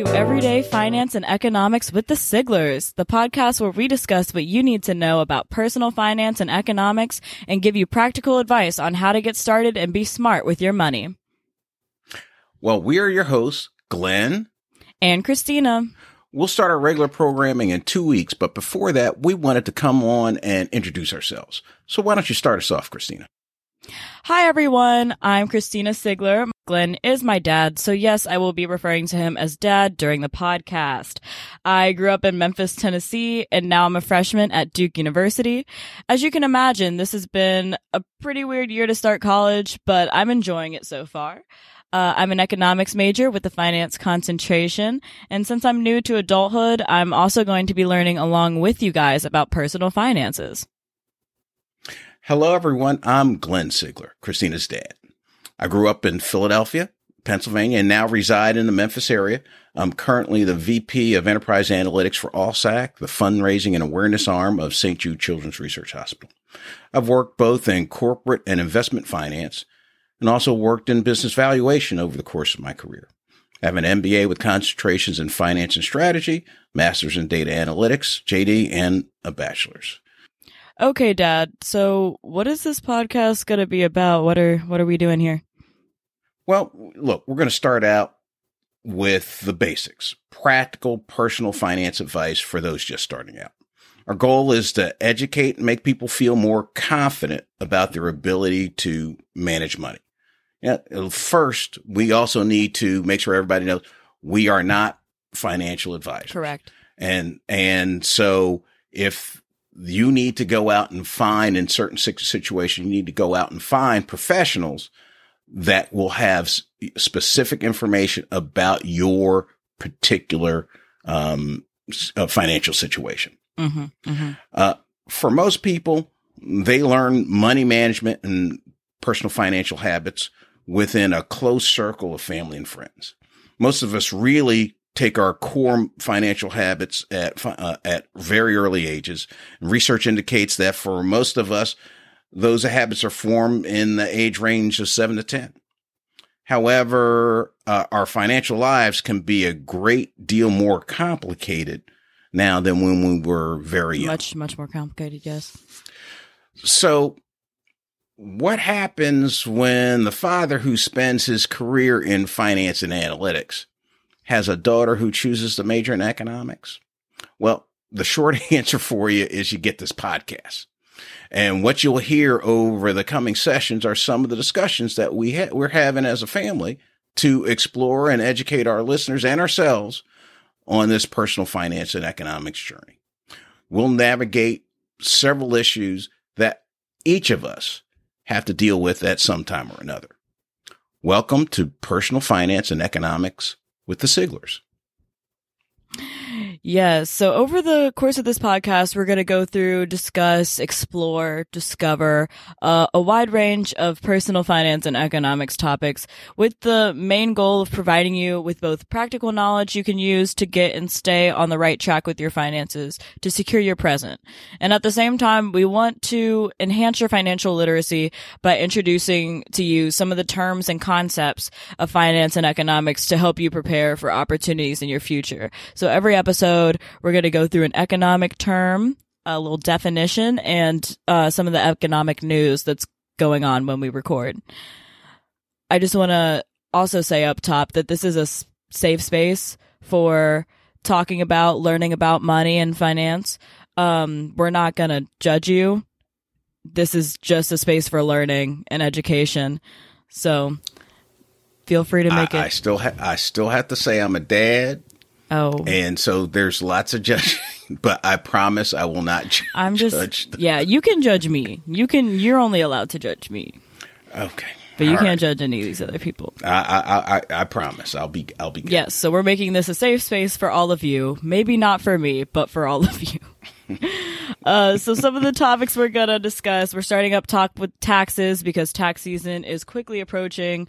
To Everyday Finance and Economics with the Siglers, the podcast where we discuss what you need to know about personal finance and economics and give you practical advice on how to get started and be smart with your money. Well, we are your hosts, Glenn and Christina. We'll start our regular programming in two weeks, but before that, we wanted to come on and introduce ourselves. So why don't you start us off, Christina? Hi, everyone. I'm Christina Sigler. Glenn is my dad, so yes, I will be referring to him as dad during the podcast. I grew up in Memphis, Tennessee, and now I'm a freshman at Duke University. As you can imagine, this has been a pretty weird year to start college, but I'm enjoying it so far. Uh, I'm an economics major with a finance concentration. And since I'm new to adulthood, I'm also going to be learning along with you guys about personal finances. Hello, everyone. I'm Glenn Sigler, Christina's dad. I grew up in Philadelphia, Pennsylvania, and now reside in the Memphis area. I'm currently the VP of Enterprise Analytics for ALSAC, the fundraising and awareness arm of St. Jude Children's Research Hospital. I've worked both in corporate and investment finance and also worked in business valuation over the course of my career. I have an MBA with concentrations in finance and strategy, master's in data analytics, JD, and a bachelor's. Okay, Dad. So, what is this podcast going to be about? What are what are we doing here? Well, look, we're going to start out with the basics, practical personal finance advice for those just starting out. Our goal is to educate and make people feel more confident about their ability to manage money. Yeah, uh, first, we also need to make sure everybody knows we are not financial advisors. Correct. And and so if you need to go out and find in certain situations, you need to go out and find professionals that will have specific information about your particular um, uh, financial situation. Mm-hmm, mm-hmm. Uh, for most people, they learn money management and personal financial habits within a close circle of family and friends. Most of us really take our core financial habits at uh, at very early ages. Research indicates that for most of us, those habits are formed in the age range of seven to ten. However, uh, our financial lives can be a great deal more complicated now than when we were very young. Much, much more complicated, yes. So what happens when the father who spends his career in finance and analytics has a daughter who chooses to major in economics? Well, the short answer for you is you get this podcast. And what you'll hear over the coming sessions are some of the discussions that we ha- we're having as a family to explore and educate our listeners and ourselves on this personal finance and economics journey. We'll navigate several issues that each of us have to deal with at some time or another. Welcome to Personal Finance and Economics with the Siglers. Yes. So over the course of this podcast, we're going to go through, discuss, explore, discover uh, a wide range of personal finance and economics topics with the main goal of providing you with both practical knowledge you can use to get and stay on the right track with your finances to secure your present. And at the same time, we want to enhance your financial literacy by introducing to you some of the terms and concepts of finance and economics to help you prepare for opportunities in your future. So every episode episode, we're going to go through an economic term, a little definition, and uh, some of the economic news that's going on when we record. I just want to also say up top that this is a safe space for talking about, learning about money and finance. Um, we're not going to judge you. This is just a space for learning and education. So feel free to make I, it. I still ha- I still have to say I'm a dad. Oh. And so there's lots of judging, but I promise I will not ju- I'm just, yeah, you can judge me. You can, you're only allowed to judge me. Okay. But you All can't right. judge any of these other people. I, I, I, I promise. I'll be, I'll be. Good. Yes. So we're making this a safe space for all of you. Maybe not for me, but for all of you. uh, so some of the topics we're gonna discuss. We're starting up talk with taxes because tax season is quickly approaching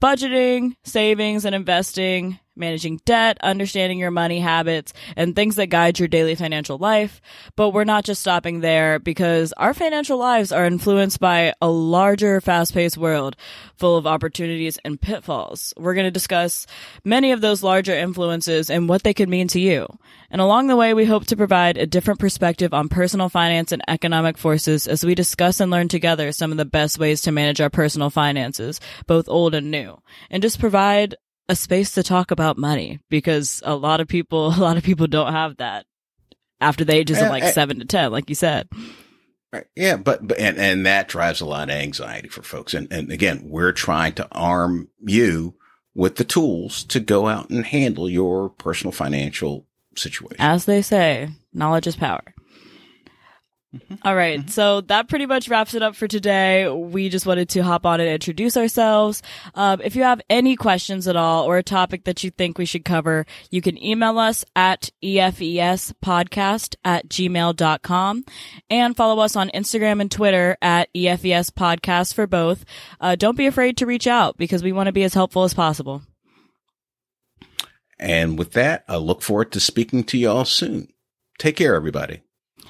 budgeting, savings and investing, managing debt, understanding your money habits, and things that guide your daily financial life. But we're not just stopping there because our financial lives are influenced by a larger, fast-paced world full of opportunities and pitfalls. We're going to discuss many of those larger influences and what they could mean to you. And along the way, we hope to provide a different perspective on personal finance and economic forces as we discuss and learn together some of the best ways to manage our personal finances, both old and new, and just provide a space to talk about money because a lot of people, a lot of people don't have that after the ages of eh, like eh. seven to 10, like you said. Right. Yeah. But, but, and, and that drives a lot of anxiety for folks. And, and again, we're trying to arm you with the tools to go out and handle your personal financial situation. As they say, knowledge is power. Mm-hmm. All right, mm-hmm. So that pretty much wraps it up for today. We just wanted to hop on and introduce ourselves. Um, if you have any questions at all or a topic that you think we should cover, you can email us at efespodcast at gmail.com and follow us on Instagram and Twitter at EFES podcast for both. Uh, don't be afraid to reach out because we want to be as helpful as possible. And with that, I look forward to speaking to you all soon. Take care, everybody.